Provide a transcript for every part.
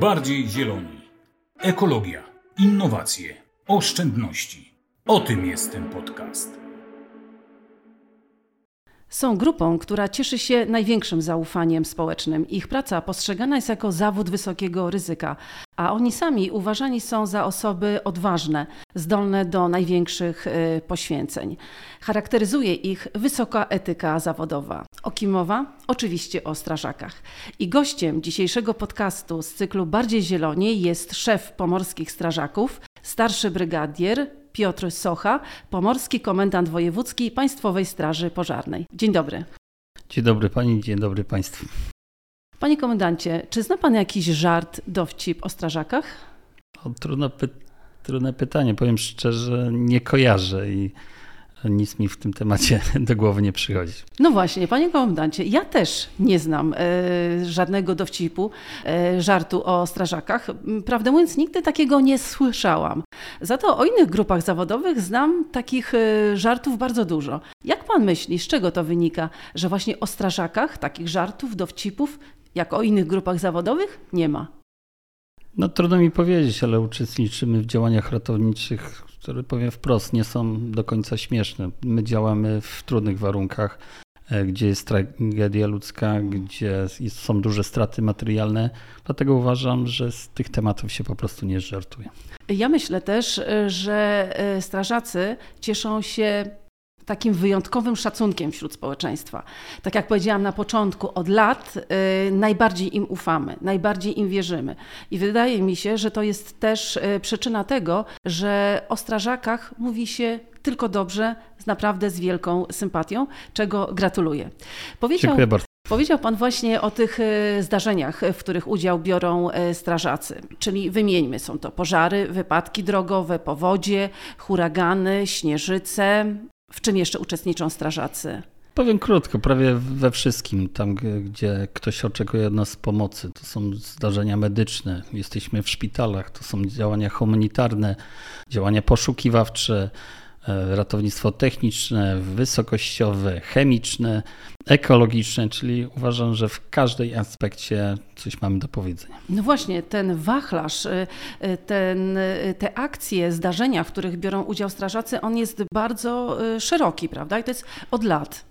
bardziej zieloni. Ekologia, innowacje, oszczędności. O tym jest ten podcast. Są grupą, która cieszy się największym zaufaniem społecznym. Ich praca postrzegana jest jako zawód wysokiego ryzyka, a oni sami uważani są za osoby odważne, zdolne do największych y, poświęceń. Charakteryzuje ich wysoka etyka zawodowa. O kim mowa? Oczywiście o strażakach. I gościem dzisiejszego podcastu z cyklu Bardziej Zielonie jest szef pomorskich strażaków, starszy brygadier Piotr Socha, pomorski komendant wojewódzki Państwowej Straży Pożarnej. Dzień dobry. Dzień dobry pani, dzień dobry państwu. Panie komendancie, czy zna pan jakiś żart, dowcip o strażakach? O, trudno py trudne pytanie, powiem szczerze, nie kojarzę i nic mi w tym temacie do głowy nie przychodzi. No właśnie, panie komendancie, ja też nie znam e, żadnego dowcipu, e, żartu o strażakach. Prawdę mówiąc, nigdy takiego nie słyszałam. Za to o innych grupach zawodowych znam takich e, żartów bardzo dużo. Jak pan myśli, z czego to wynika, że właśnie o strażakach takich żartów, dowcipów, jak o innych grupach zawodowych, nie ma? No trudno mi powiedzieć, ale uczestniczymy w działaniach ratowniczych które powiem wprost, nie są do końca śmieszne. My działamy w trudnych warunkach, e, gdzie jest tragedia ludzka, gdzie są duże straty materialne. Dlatego uważam, że z tych tematów się po prostu nie żartuje. Ja myślę też, e, że e, strażacy cieszą się takim wyjątkowym szacunkiem wśród społeczeństwa. Tak jak powiedziałam na początku, od lat y, najbardziej im ufamy, najbardziej im wierzymy. I wydaje mi się, że to jest też y, przyczyna tego, że o strażakach mówi się tylko dobrze, naprawdę z wielką sympatią, czego gratuluję. Powiedział, Dziękuję bardzo. Powiedział Pan właśnie o tych y, zdarzeniach, w których udział biorą y, strażacy, czyli wymieńmy, są to pożary, wypadki drogowe, powodzie, huragany, śnieżyce, w czym jeszcze uczestniczą strażacy? Powiem krótko, prawie we wszystkim, tam gdzie ktoś oczekuje od nas pomocy. To są zdarzenia medyczne, jesteśmy w szpitalach, to są działania humanitarne, działania poszukiwawcze, ratownictwo techniczne, wysokościowe, chemiczne, ekologiczne, czyli uważam, że w każdej aspekcie coś mamy do powiedzenia. No właśnie, ten wachlarz, y, y, ten, te akcje, zdarzenia, w których biorą udział strażacy, on jest bardzo szeroki, prawda? I to jest od lat.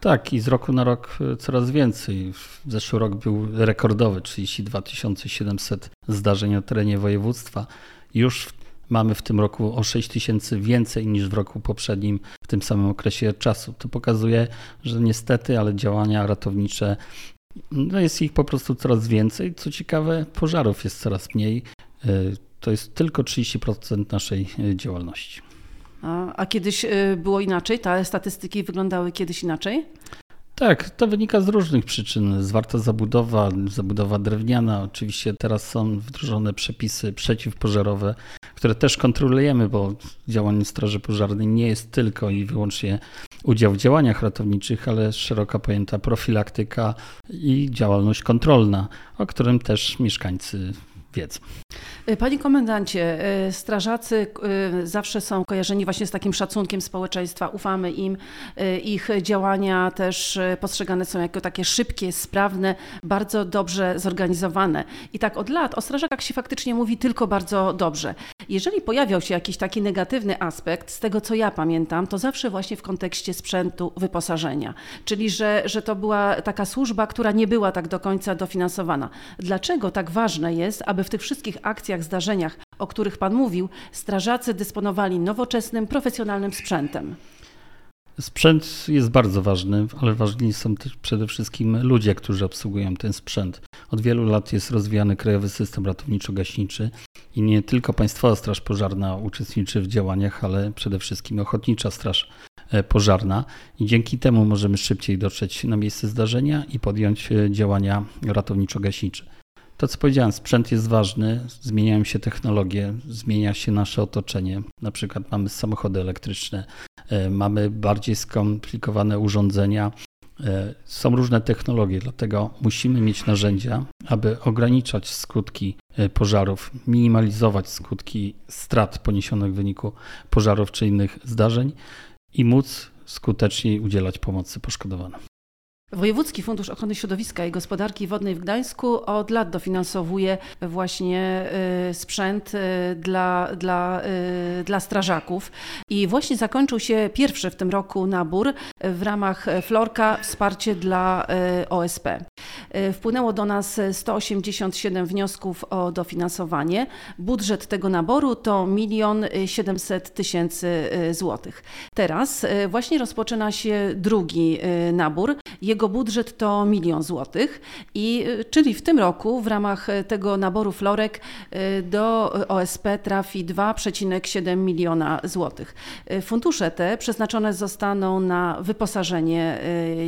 Tak, i z roku na rok coraz więcej. Zeszły rok był rekordowy, 32 700 zdarzeń na terenie województwa. Już mamy w tym roku o 6 tysięcy więcej niż w roku poprzednim w tym samym okresie czasu. To pokazuje, że niestety, ale działania ratownicze no jest ich po prostu coraz więcej. Co ciekawe, pożarów jest coraz mniej. E, to jest tylko 30% naszej e, działalności. A, a kiedyś e, było inaczej? Te statystyki wyglądały kiedyś inaczej? Tak, to wynika z różnych przyczyn. Zwarta zabudowa, zabudowa drewniana. Oczywiście teraz są wdrożone przepisy przeciwpożarowe, które też kontrolujemy, bo działanie Straży Pożarnej nie jest tylko i wyłącznie udział w działaniach ratowniczych, ale szeroka pojęta profilaktyka i działalność kontrolna, o którym też mieszkańcy wiedzą. Y, panie komendancie, y, strażacy y, zawsze są kojarzeni właśnie z takim szacunkiem społeczeństwa, ufamy im, ich działania też postrzegane są jako takie szybkie, sprawne, bardzo dobrze zorganizowane. I tak od lat o strażakach się faktycznie mówi tylko bardzo dobrze. Jeżeli pojawiał się jakiś taki negatywny aspekt, z tego co ja pamiętam, to zawsze właśnie w kontekście sprzętu, wyposażenia. Czyli, że, że to była taka służba, która nie była tak do końca dofinansowana. Dlaczego tak ważne jest, aby w tych wszystkich akcjach, zdarzeniach, o których Pan mówił, strażacy dysponowali nowoczesnym, profesjonalnym sprzętem? Sprzęt jest bardzo ważny, ale ważni są też przede wszystkim ludzie, którzy obsługują ten sprzęt. Od wielu lat jest rozwijany krajowy system ratowniczo-gaśniczy i nie tylko Państwowa Straż Pożarna uczestniczy w działaniach, ale przede wszystkim Ochotnicza Straż e, Pożarna i dzięki temu możemy szybciej dotrzeć na miejsce zdarzenia i podjąć e, działania ratowniczo-gaśnicze. To, co powiedziałem, sprzęt jest ważny, zmieniają się technologie, zmienia się nasze otoczenie. Na przykład mamy samochody elektryczne, e, mamy bardziej skomplikowane urządzenia, e, są różne technologie, dlatego musimy mieć narzędzia, aby ograniczać skutki e, pożarów, minimalizować skutki strat poniesionych w wyniku pożarów czy innych zdarzeń i móc skuteczniej udzielać pomocy poszkodowanym. Wojewódzki Fundusz Ochrony Środowiska i Gospodarki Wodnej w Gdańsku od lat dofinansowuje właśnie y, sprzęt y, dla, dla, y, dla strażaków. I właśnie zakończył się pierwszy w tym roku nabór w ramach Florka Wsparcie dla OSP. Wpłynęło do nas 187 wniosków o dofinansowanie. Budżet tego naboru to 1 700 tysięcy złotych. Teraz właśnie rozpoczyna się drugi nabór. Jego jego budżet to milion złotych, i, y, czyli w tym roku w ramach y, tego naboru florek y, do OSP trafi 2,7 miliona złotych. Fundusze te przeznaczone zostaną na wyposażenie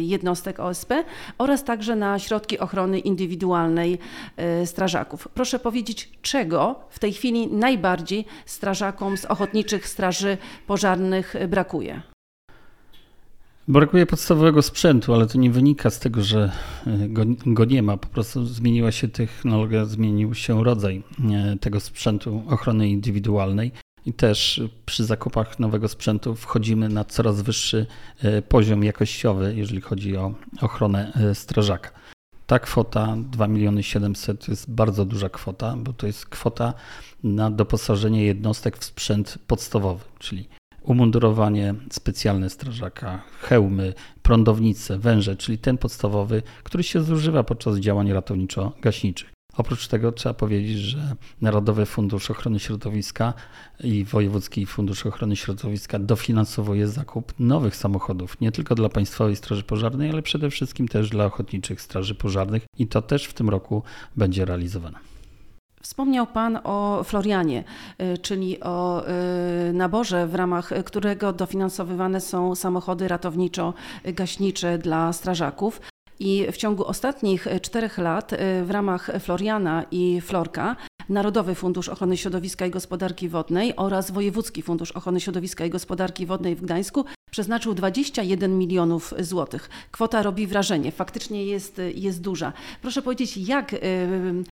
jednostek OSP oraz także na środki ochrony indywidualnej strażaków. Proszę powiedzieć, czego w tej chwili najbardziej strażakom z ochotniczych straży pożarnych brakuje? Brakuje podstawowego sprzętu, ale to nie wynika z tego, że e, go, go, nie ma. Po prostu zmieniła się technologia, zmienił się rodzaj e, tego sprzętu ochrony indywidualnej. I też przy zakupach nowego sprzętu wchodzimy na coraz wyższy e, poziom jakościowy, jeżeli chodzi o ochronę strażaka. Ta kwota 2 miliony 700 to jest bardzo duża kwota, bo to jest kwota na doposażenie jednostek w sprzęt podstawowy, czyli umundurowanie specjalne strażaka, hełmy, prądownice, węże, czyli ten podstawowy, który się zużywa podczas działań ratowniczo-gaśniczych. Oprócz tego trzeba powiedzieć, że Narodowy Fundusz Ochrony Środowiska i Wojewódzki Fundusz Ochrony Środowiska dofinansowuje zakup nowych samochodów, nie tylko dla Państwowej Straży Pożarnej, ale przede wszystkim też dla ochotniczych straży pożarnych i to też w tym roku będzie realizowane. Wspomniał Pan o Florianie, y, czyli o y, naborze, w ramach którego dofinansowywane są samochody ratowniczo-gaśnicze dla strażaków. I w ciągu ostatnich czterech lat y, w ramach Floriana i Florka Narodowy Fundusz Ochrony Środowiska i Gospodarki Wodnej oraz Wojewódzki Fundusz Ochrony Środowiska i Gospodarki Wodnej w Gdańsku przeznaczył 21 milionów złotych. Kwota robi wrażenie, faktycznie jest, jest duża. Proszę powiedzieć, jak y,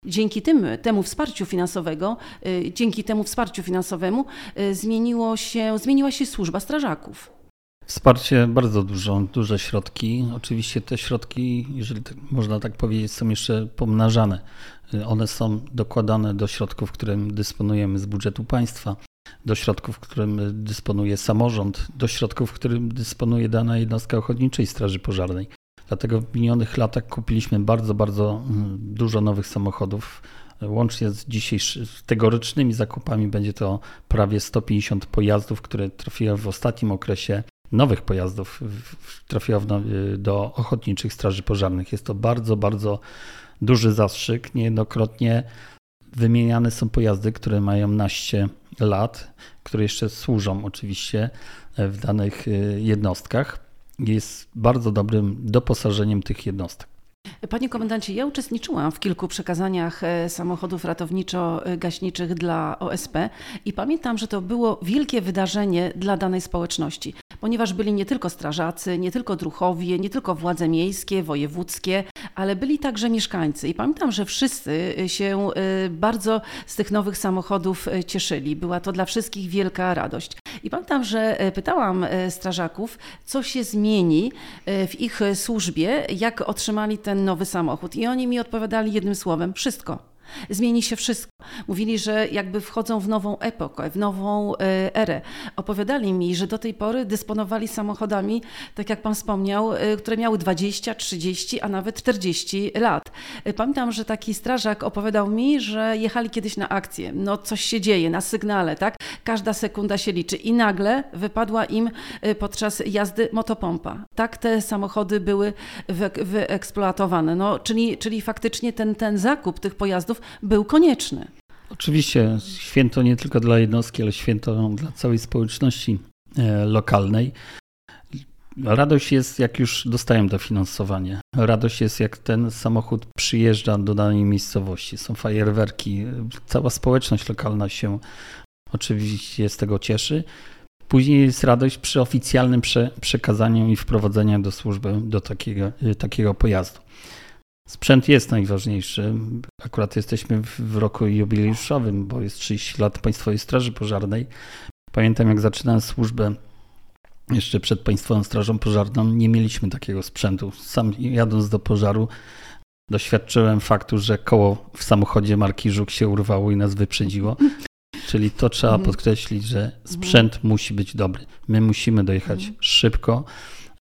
dzięki tym, temu wsparciu finansowego, y, dzięki temu wsparciu finansowemu y, zmieniło się, zmieniła się służba strażaków? Wsparcie bardzo dużo, duże środki. Oczywiście te środki, jeżeli tak, można tak powiedzieć, są jeszcze pomnażane. One są dokładane do środków, którym dysponujemy z budżetu państwa do środków, którym dysponuje samorząd, do środków, którym dysponuje dana jednostka ochotniczej Straży Pożarnej. Dlatego w minionych latach kupiliśmy bardzo, bardzo mm, dużo nowych samochodów. Łącznie z dzisiejszymi tegorycznymi zakupami będzie to prawie 150 pojazdów, które trafiły w ostatnim okresie nowych pojazdów trafiło do ochotniczych straży pożarnych. Jest to bardzo, bardzo duży zastrzyk. Niejednokrotnie wymieniane są pojazdy, które mają naście lat, które jeszcze służą oczywiście w danych y, jednostkach. Jest bardzo dobrym doposażeniem tych jednostek. Panie komendancie, ja uczestniczyłam w kilku przekazaniach e, samochodów ratowniczo-gaśniczych dla OSP i pamiętam, że to było wielkie wydarzenie dla danej społeczności, ponieważ byli nie tylko strażacy, nie tylko druchowie, nie tylko władze miejskie, wojewódzkie, ale byli także mieszkańcy. I pamiętam, że wszyscy się e, bardzo z tych nowych samochodów e, cieszyli. Była to dla wszystkich wielka radość. I pamiętam, że pytałam strażaków, co się zmieni w ich służbie, jak otrzymali ten nowy samochód. I oni mi odpowiadali jednym słowem: wszystko. Zmieni się wszystko. Mówili, że jakby wchodzą w nową epokę, w nową e, erę. Opowiadali mi, że do tej pory dysponowali samochodami, tak jak pan wspomniał, e, które miały 20, 30, a nawet 40 lat. E, pamiętam, że taki strażak opowiadał mi, że jechali kiedyś na akcję. No coś się dzieje, na sygnale, tak? Każda sekunda się liczy. I nagle wypadła im podczas jazdy motopompa. Tak te samochody były wyeksploatowane. No, czyli, czyli faktycznie ten, ten zakup tych pojazdów był konieczny. Oczywiście święto nie tylko dla jednostki, ale święto dla całej społeczności e, lokalnej. Radość jest, jak już dostają dofinansowanie. Radość jest, jak ten samochód przyjeżdża do danej miejscowości. Są fajerwerki. Cała społeczność lokalna się oczywiście z tego cieszy. Później jest radość przy oficjalnym prze, przekazaniu i wprowadzeniu do służby do takiego, takiego pojazdu. Sprzęt jest najważniejszy. Akurat jesteśmy w roku jubileuszowym, bo jest 30 lat Państwowej Straży Pożarnej. Pamiętam, jak zaczynałem służbę jeszcze przed Państwową Strażą Pożarną nie mieliśmy takiego sprzętu. Sam jadąc do pożaru doświadczyłem faktu, że koło w samochodzie marki Żuk się urwało i nas wyprzedziło. Czyli to trzeba Mhm. podkreślić, że sprzęt musi być dobry. My musimy dojechać Mhm. szybko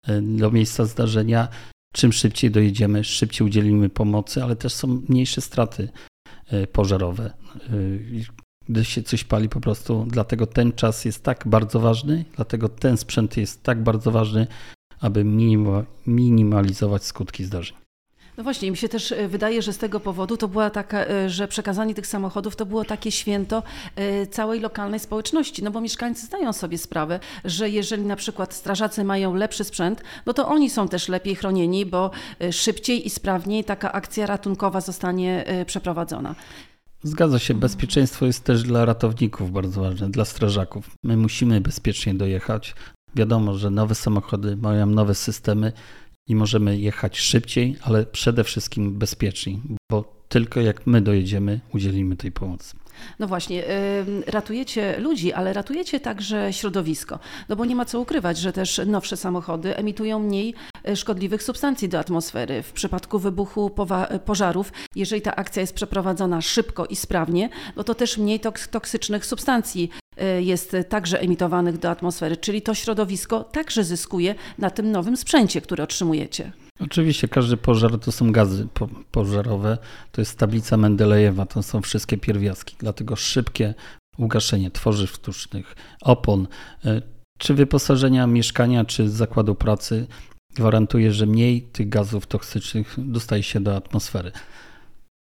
y, do miejsca zdarzenia. Czym szybciej dojedziemy, szybciej udzielimy pomocy, ale też są mniejsze straty y, pożarowe. I Gdy się coś pali po prostu, dlatego ten czas jest tak bardzo ważny, dlatego ten sprzęt jest tak bardzo ważny, aby minima- minimalizować skutki zdarzeń. No właśnie, mi się też e, wydaje, że z tego powodu to była taka, e, że przekazanie tych samochodów to było takie święto e, całej lokalnej społeczności, no bo mieszkańcy zdają sobie sprawę, że jeżeli na przykład strażacy mają lepszy sprzęt, no to oni są też lepiej chronieni, bo szybciej i sprawniej taka akcja ratunkowa zostanie przeprowadzona. Zgadza się, bezpieczeństwo jest też dla ratowników bardzo ważne, dla strażaków. My musimy bezpiecznie dojechać. Wiadomo, że nowe samochody mają nowe systemy i możemy jechać szybciej, ale przede wszystkim bezpieczniej, bo tylko jak my dojedziemy, udzielimy tej pomocy. No właśnie, ratujecie ludzi, ale ratujecie także środowisko. No bo nie ma co ukrywać, że też nowsze samochody emitują mniej e, szkodliwych substancji do atmosfery. W przypadku wybuchu pożarów, jeżeli ta akcja jest przeprowadzona szybko i sprawnie, no to też mniej toks- toksycznych substancji jest także emitowanych do atmosfery, czyli to środowisko także zyskuje na tym nowym sprzęcie, który otrzymujecie. Oczywiście każdy pożar to są gazy po, pożarowe, to jest tablica Mendelejewa, to są wszystkie pierwiastki, dlatego szybkie ugaszenie tworzyw sztucznych, opon, y, czy wyposażenia mieszkania, czy zakładu pracy gwarantuje, że mniej tych gazów toksycznych dostaje się do atmosfery.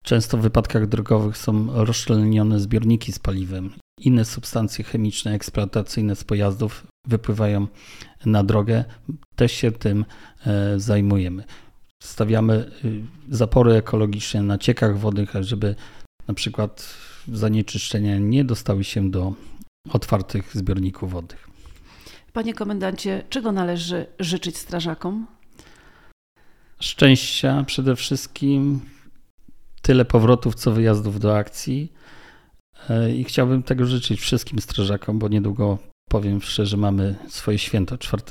Często w wypadkach drogowych są rozszczelnione zbiorniki z paliwem. Inne substancje chemiczne eksploatacyjne z pojazdów wypływają na drogę. Też się tym e, zajmujemy. Stawiamy y, zapory ekologiczne na ciekach wodnych, żeby na przykład zanieczyszczenia nie dostały się do otwartych zbiorników wodnych. Panie komendancie, czego należy życzyć strażakom? Szczęścia przede wszystkim, tyle powrotów co wyjazdów do akcji i chciałbym tego życzyć wszystkim strażakom, bo niedługo powiem szczerze, mamy swoje święto 4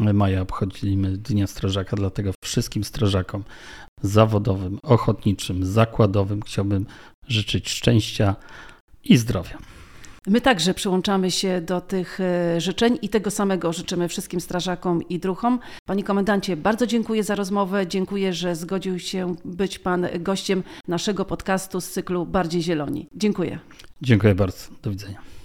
maja obchodzimy Dnia Strażaka, dlatego wszystkim strażakom zawodowym, ochotniczym, zakładowym chciałbym życzyć szczęścia i zdrowia. My także przyłączamy się do tych e, życzeń i tego samego życzymy wszystkim strażakom i druchom. Panie komendancie, bardzo dziękuję za rozmowę. Dziękuję, że zgodził się być Pan gościem naszego podcastu z cyklu Bardziej Zieloni. Dziękuję. Dziękuję bardzo. Do widzenia.